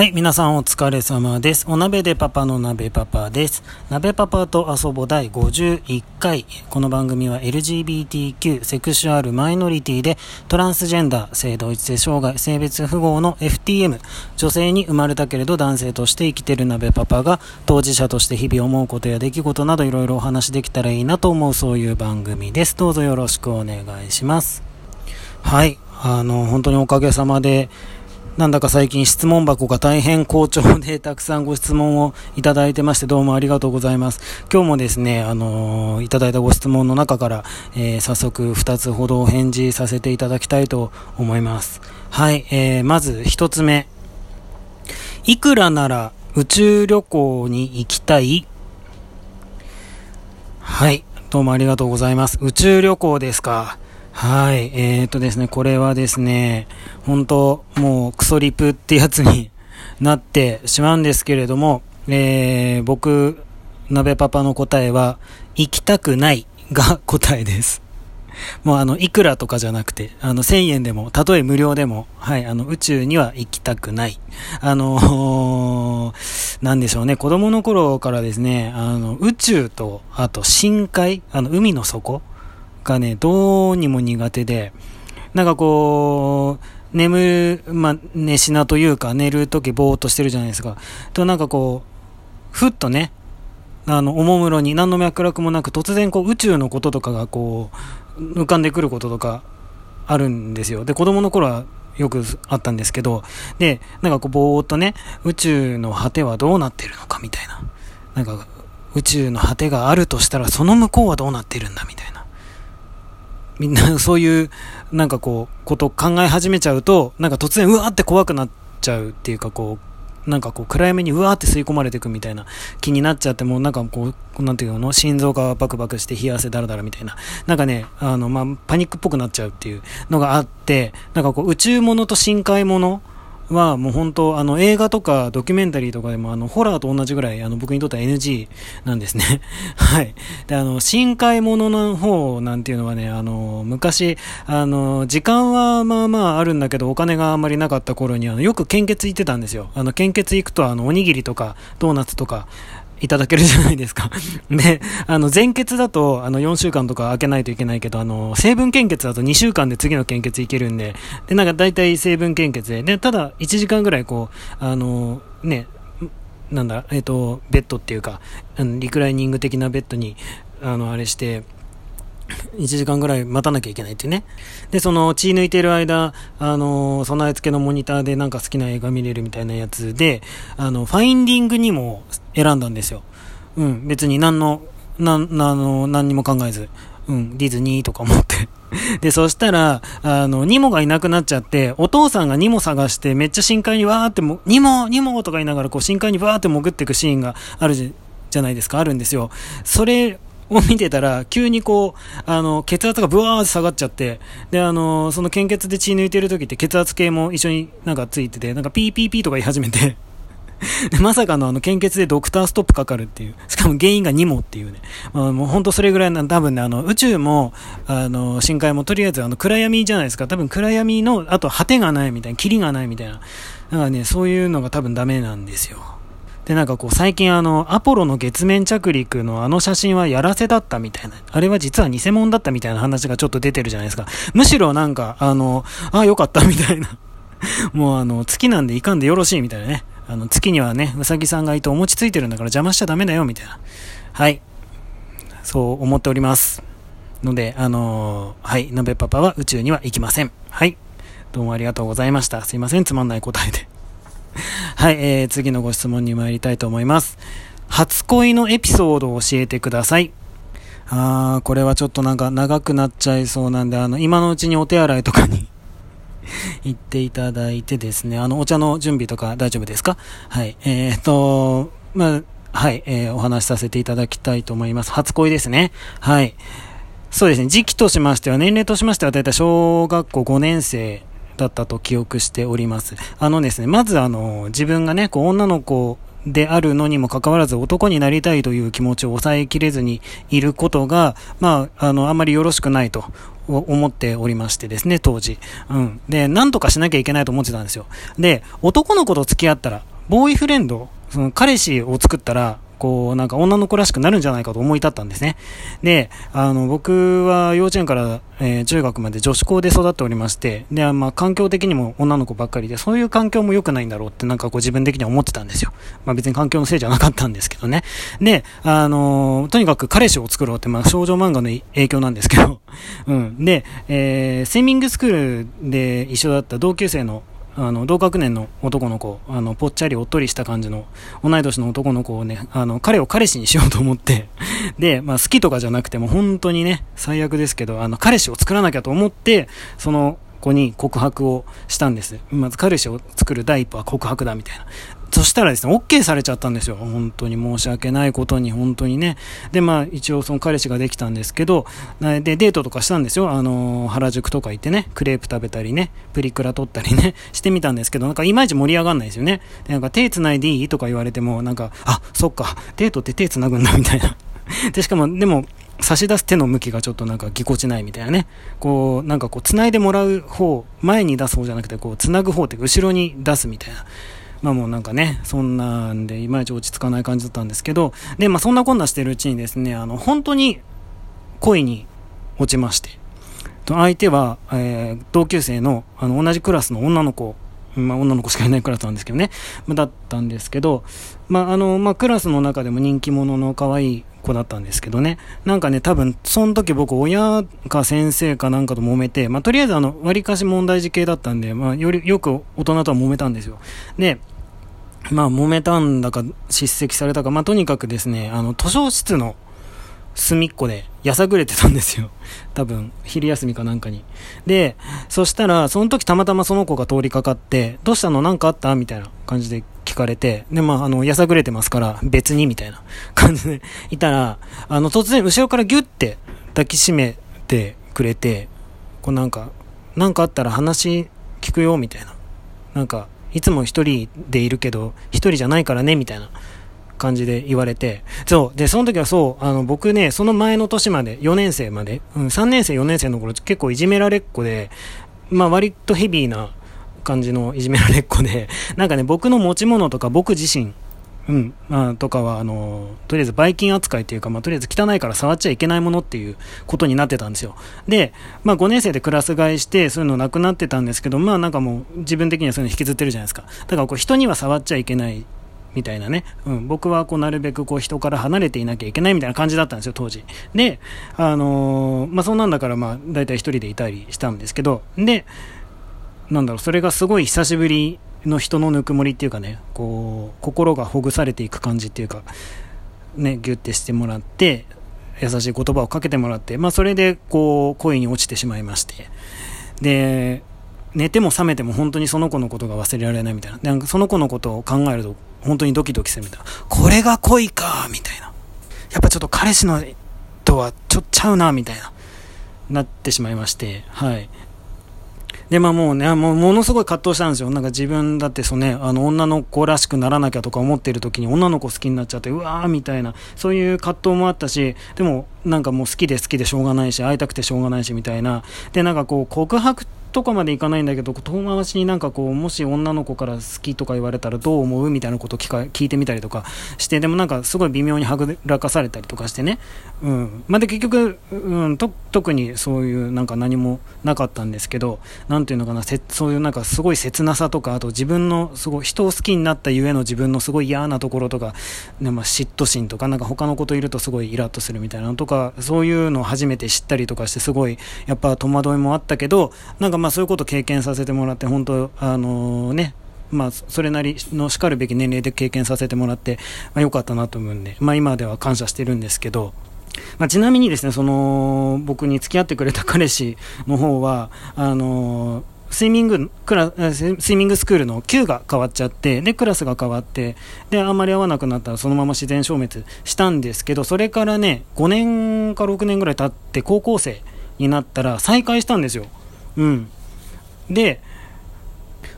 はい、皆さんお疲れ様です。お鍋でパパの鍋パパです。鍋パパと遊ぼ第51回。この番組は LGBTQ、セクシュアルマイノリティでトランスジェンダー、性同一性障害、性別符号の FTM、女性に生まれたけれど男性として生きてる鍋パパが当事者として日々思うことや出来事などいろいろお話できたらいいなと思うそういう番組です。どうぞよろしくお願いします。はい、あの、本当におかげさまで、なんだか最近質問箱が大変好調でたくさんご質問をいただいてましてどうもありがとうございます。今日もですね、あのー、いただいたご質問の中から、えー、早速2つほどお返事させていただきたいと思います。はい、えー、まず1つ目。いくらなら宇宙旅行に行きたい？はい、どうもありがとうございます。宇宙旅行ですか？はい。えー、っとですね、これはですね、本当もうクソリプってやつに なってしまうんですけれども、えー、僕、鍋パパの答えは、行きたくないが答えです。もうあの、いくらとかじゃなくて、あの、1000円でも、たとえ無料でも、はい、あの、宇宙には行きたくない。あのー、なんでしょうね、子供の頃からですね、あの、宇宙と、あと深海、あの、海の底がね、どうにも苦手で、なんかこう、眠、まあ、寝しなというか、寝るときぼーっとしてるじゃないですか。と、なんかこう、ふっとね、あの、おもむろに何の脈絡もなく、突然こう、宇宙のこととかがこう、浮かんでくることとか、あるんですよ。で、子供の頃はよくあったんですけど、で、なんかこう、ぼーっとね、宇宙の果てはどうなってるのかみたいな。なんか、宇宙の果てがあるとしたら、その向こうはどうなってるんだみたいな。みんな そういう、なんかこう、ことを考え始めちゃうと、なんか突然うわーって怖くなっちゃうっていうかこう、なんかこう暗闇にうわーって吸い込まれていくみたいな気になっちゃって、もうなんかこう、なんていうの、心臓がバクバクして冷や汗だらだらみたいな、なんかね、あの、まあ、パニックっぽくなっちゃうっていうのがあって、なんかこう宇宙物と深海物はもう本当、あの映画とかドキュメンタリーとかでもあのホラーと同じぐらいあの僕にとっては NG なんですね。はい。で、あの、深海ものの方なんていうのはね、あの、昔、あの、時間はまあまああるんだけどお金があんまりなかった頃にあの、よく献血行ってたんですよ。あの、献血行くとあの、おにぎりとかドーナツとか、いただけるじゃないですか。で、あの、全血だと、あの、4週間とか開けないといけないけど、あの、成分献血だと2週間で次の献血いけるんで、で、なんか大体成分献血で、で、ただ1時間ぐらいこう、あの、ね、なんだ、えっ、ー、と、ベッドっていうか、あのリクライニング的なベッドに、あの、あれして、1時間ぐらい待たなきゃいけないってね。で、その血抜いてる間、あの、備え付けのモニターでなんか好きな映画見れるみたいなやつで、あの、ファインディングにも選んだんですよ。うん、別に何の、なん、あの、何にも考えず、うん、ディズニーとか思って で、そしたら、あの、ニモがいなくなっちゃって、お父さんがニモ探して、めっちゃ深海にわーっても、ニモニモとか言いながら、こう、深海にわーって潜っていくシーンがあるじゃないですか、あるんですよ。それを見てたら、急にこう、あの、血圧がブワーって下がっちゃって、で、あの、その献血で血抜いてる時って血圧計も一緒になんかついてて、なんかピーピーピーとか言い始めてで、まさかのあの献血でドクターストップかかるっていう。しかも原因が2もっていうね。まあ、もう本当それぐらいな、多分ね、あの、宇宙も、あの、深海もとりあえずあの暗闇じゃないですか。多分暗闇の、あと果てがないみたいな、霧がないみたいな。だからね、そういうのが多分ダメなんですよ。で、なんかこう最近あの、アポロの月面着陸のあの写真はやらせだったみたいな、あれは実は偽物だったみたいな話がちょっと出てるじゃないですか。むしろなんか、あの、あ、よかったみたいな。もうあの、月なんでいかんでよろしいみたいなね。あの、月にはね、うさぎさんがいてお餅ついてるんだから邪魔しちゃダメだよみたいな。はい。そう思っております。ので、あのー、はい、のべパパは宇宙には行きません。はい。どうもありがとうございました。すいません、つまんない答えで。はい、えー、次のご質問に参りたいと思います。初恋のエピソードを教えてください。あー、これはちょっとなんか長くなっちゃいそうなんで、あの、今のうちにお手洗いとかに 行っていただいてですね、あの、お茶の準備とか大丈夫ですか？はい、えーと、まあ、はい、えー、お話しさせていただきたいと思います。初恋ですね。はい。そうですね、時期としましては、年齢としましては、だいたい小学校5年生だったと記憶しております。あのですね、まずあの、自分がね、こう女の子であるのにもかかわらず男になりたいという気持ちを抑えきれずにいることが、まあ、あの、あんまりよろしくないと思っておりましてですね、当時。うん。で、なんとかしなきゃいけないと思ってたんですよ。で、男の子と付き合ったら、ボーイフレンド、その彼氏を作ったら、こう、なんか女の子らしくなるんじゃないかと思い立ったんですね。で、あの、僕は幼稚園から、えー、中学まで女子校で育っておりまして、で、まあ、環境的にも女の子ばっかりで、そういう環境も良くないんだろうってなんかこう自分的には思ってたんですよ。まあ、別に環境のせいじゃなかったんですけどね。で、あのとにかく彼氏を作ろうって、まあ、少女漫画の影響なんですけど、うん。で、えー、スイミングスクールで一緒だった同級生のあの同学年の男の子あのぽっちゃりおっとりした感じの同い年の男の子をねあの彼を彼氏にしようと思って で、まあ、好きとかじゃなくても本当にね最悪ですけどあの彼氏を作らなきゃと思ってその子に告白をしたんです。まず彼氏を作る第一歩は告白だみたいな。そしたらですね、OK されちゃったんですよ。本当に申し訳ないことに、本当にね。で、まあ、一応その彼氏ができたんですけど、で、デートとかしたんですよ。あの、原宿とか行ってね、クレープ食べたりね、プリクラ撮ったりね、してみたんですけど、なんかいまいち盛り上がんないですよね。で、なんか手繋いでいいとか言われても、なんか、あ、そっか、デートって手繋ぐんだみたいな。で、しかも、でも、差し出す手の向きがちょっとなんかぎこちないみたいなね。こう、なんかこう、繋いでもらう方、前に出す方じゃなくて、こう、繋ぐ方って後ろに出すみたいな。まあもうなんかね、そんなんでいまいち落ち着かない感じだったんですけど、で、まあそんなこんなしてるうちにですね、あの、本当に恋に落ちまして、相手は、えー、同級生の、あの、同じクラスの女の子、まあ女の子しかいないクラスなんですけどね、だったんですけど、まああの、まあクラスの中でも人気者の可愛い子だったんですけどね、なんかね、多分、その時僕、親か先生かなんかと揉めて、まあとりあえずあの、割かし問題児系だったんで、まあより、よく大人とは揉めたんですよ。で、まあ、揉めたんだか、叱責されたか、まあ、とにかくですね、あの、図書室の隅っこでやさぐれてたんですよ。多分、昼休みかなんかに。で、そしたら、その時たまたまその子が通りかかって、どうしたの？なんかあった？みたいな感じで聞かれて、で、まあ、あの、やさぐれてますから、別にみたいな 感じで いたら、あの、突然後ろからギュッて抱きしめてくれて、こうなんか、なんかあったら話聞くよ、みたいな。なんか、いつも一人でいるけど、一人じゃないからね、みたいな感じで言われて、そう。で、その時はそう、あの、僕ね、その前の年まで、4年生まで、うん、3年生、4年生の頃、結構いじめられっ子で、まあ割とヘビーな感じのいじめられっ子で、なんかね、僕の持ち物とか僕自身、うん、まあ、とかは、あの、とりあえずばい菌扱いっていうか、まあ、とりあえず汚いから触っちゃいけないものっていうことになってたんですよ。で、まあ、5年生でクラス替えして、そういうのなくなってたんですけど、まあ、なんかもう、自分的にはそういうの引きずってるじゃないですか。だから、こう、人には触っちゃいけないみたいなね、うん、僕はこうなるべくこう人から離れていなきゃいけないみたいな感じだったんですよ、当時。で、あのー、まあ、そんなんだから、まあ、大体一人でいたりしたんですけど、で、なんだろう、それがすごい久しぶりの人のぬくもりっていうかね、こう、心がほぐされていく感じっていうか、ね、ギュッてしてもらって、優しい言葉をかけてもらって、まあそれでこう、恋に落ちてしまいまして。で、寝ても覚めても本当にその子のことが忘れられないみたいな。なんかその子のことを考えると本当にドキドキするみたいな。これが恋かみたいな。やっぱちょっと彼氏のとはちょっちゃうなみたいな。なってしまいまして、はい。で、まあもうね、もうものすごい葛藤したんですよ。なんか自分だってそうね、あの女の子らしくならなきゃとか思ってる時に女の子好きになっちゃって、うわーみたいな、そういう葛藤もあったし、でもなんかもう好きで好きでしょうがないし、会いたくてしょうがないしみたいな。で、なんかこう告白とかまでいかないんだけど、遠回しになんかこう、もし女の子から好きとか言われたらどう思うみたいなことを聞か聞いてみたりとかして、でもなんかすごい微妙にはぐらかされたりとかしてね。うん。まあ、で結局、うん、と、特にそういうなんか何もなかったんですけど、なんていうのかな、せそういうなんかすごい切なさとか、あと自分のすごい人を好きになったゆえの自分のすごい嫌なところとか、ね、まあ、嫉妬心とか、なんか他の子といるとすごいイラッとするみたいなのとか、そういうのを初めて知ったりとかして、すごいやっぱ戸惑いもあったけど、なんかまあそういうこと経験させてもらって、本当、あの、ね、まあ、それなりのしかるべき年齢で経験させてもらって、まあ、よかったなと思うんで、まあ、今では感謝してるんですけど、まあ、ちなみにですね、その、僕に付き合ってくれた彼氏の方は、あの、スイミングクラスイミングスクールの級が変わっちゃってでクラスが変わってであんまり合わなくなったらそのまま自然消滅したんですけどそれからね5年か6年ぐらい経って高校生になったら再会したんですよ。うん、で、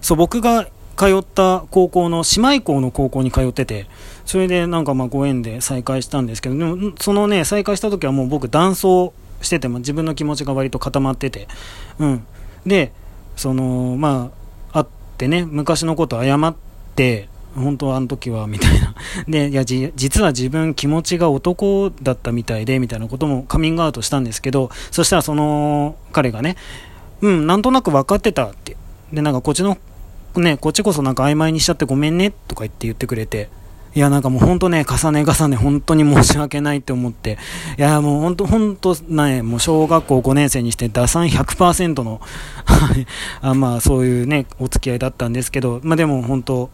そう、僕が通った高校の姉妹校の高校に通ってて、それでなんかまあご縁で再会したんですけど、でもそのね、再会した時はもう僕男装してても自分の気持ちが割と固まってて、うん。で、その、まあ、会ってね、昔のこと謝って、本当はあの時は、みたいな。で、いや、実は自分気持ちが男だったみたいで、みたいなこともカミングアウトしたんですけど、そしたらその彼がね、うん、なんとなく分かってたって。で、なんかこっちの、ね、こっちこそなんか曖昧にしちゃってごめんね、とか言って言ってくれて、いや、なんかもう本当ね、重ね重ね、本当に申し訳ないって思って、いや、もう本当、本当ね、もう小学校5年生にして打算100%の あまあそういうね、お付き合いだったんですけど、まあでも本当、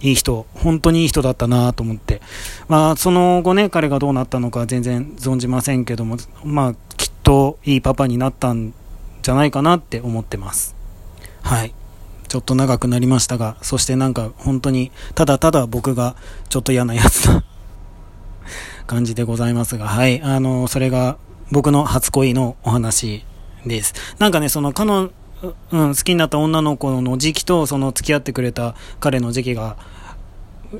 いい人、本当にいい人だったなと思って、まあその後ね、彼がどうなったのか全然存じませんけども、まあきっといいパパになったんじゃないかなって思ってます。はい。ちょっと長くなりましたが、そしてなんか本当にただただ僕がちょっと嫌なやつな 感じでございますが、はい、あの、それが僕の初恋のお話です。なんかね、その彼女、うん、好きになった女の子の時期とその付き合ってくれた彼の時期が、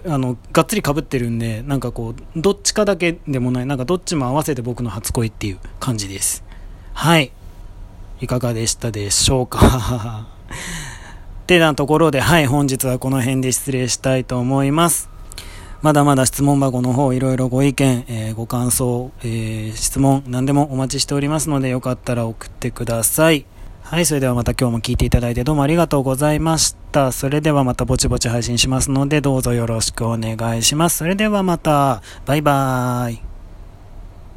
あの、がっつり被ってるんで、なんかこう、どっちかだけでもない、なんかどっちも合わせて僕の初恋っていう感じです。はい。いかがでしたでしょうか？っ てなところで、はい、本日はこの辺で失礼したいと思います。まだまだ質問箱の方、いろいろご意見、えー、ご感想、えー、質問、何でもお待ちしておりますので、よかったら送ってください。はい、それではまた今日も聞いていただいてどうもありがとうございました。それではまたぼちぼち配信しますので、どうぞよろしくお願いします。それではまた、バイバーイ。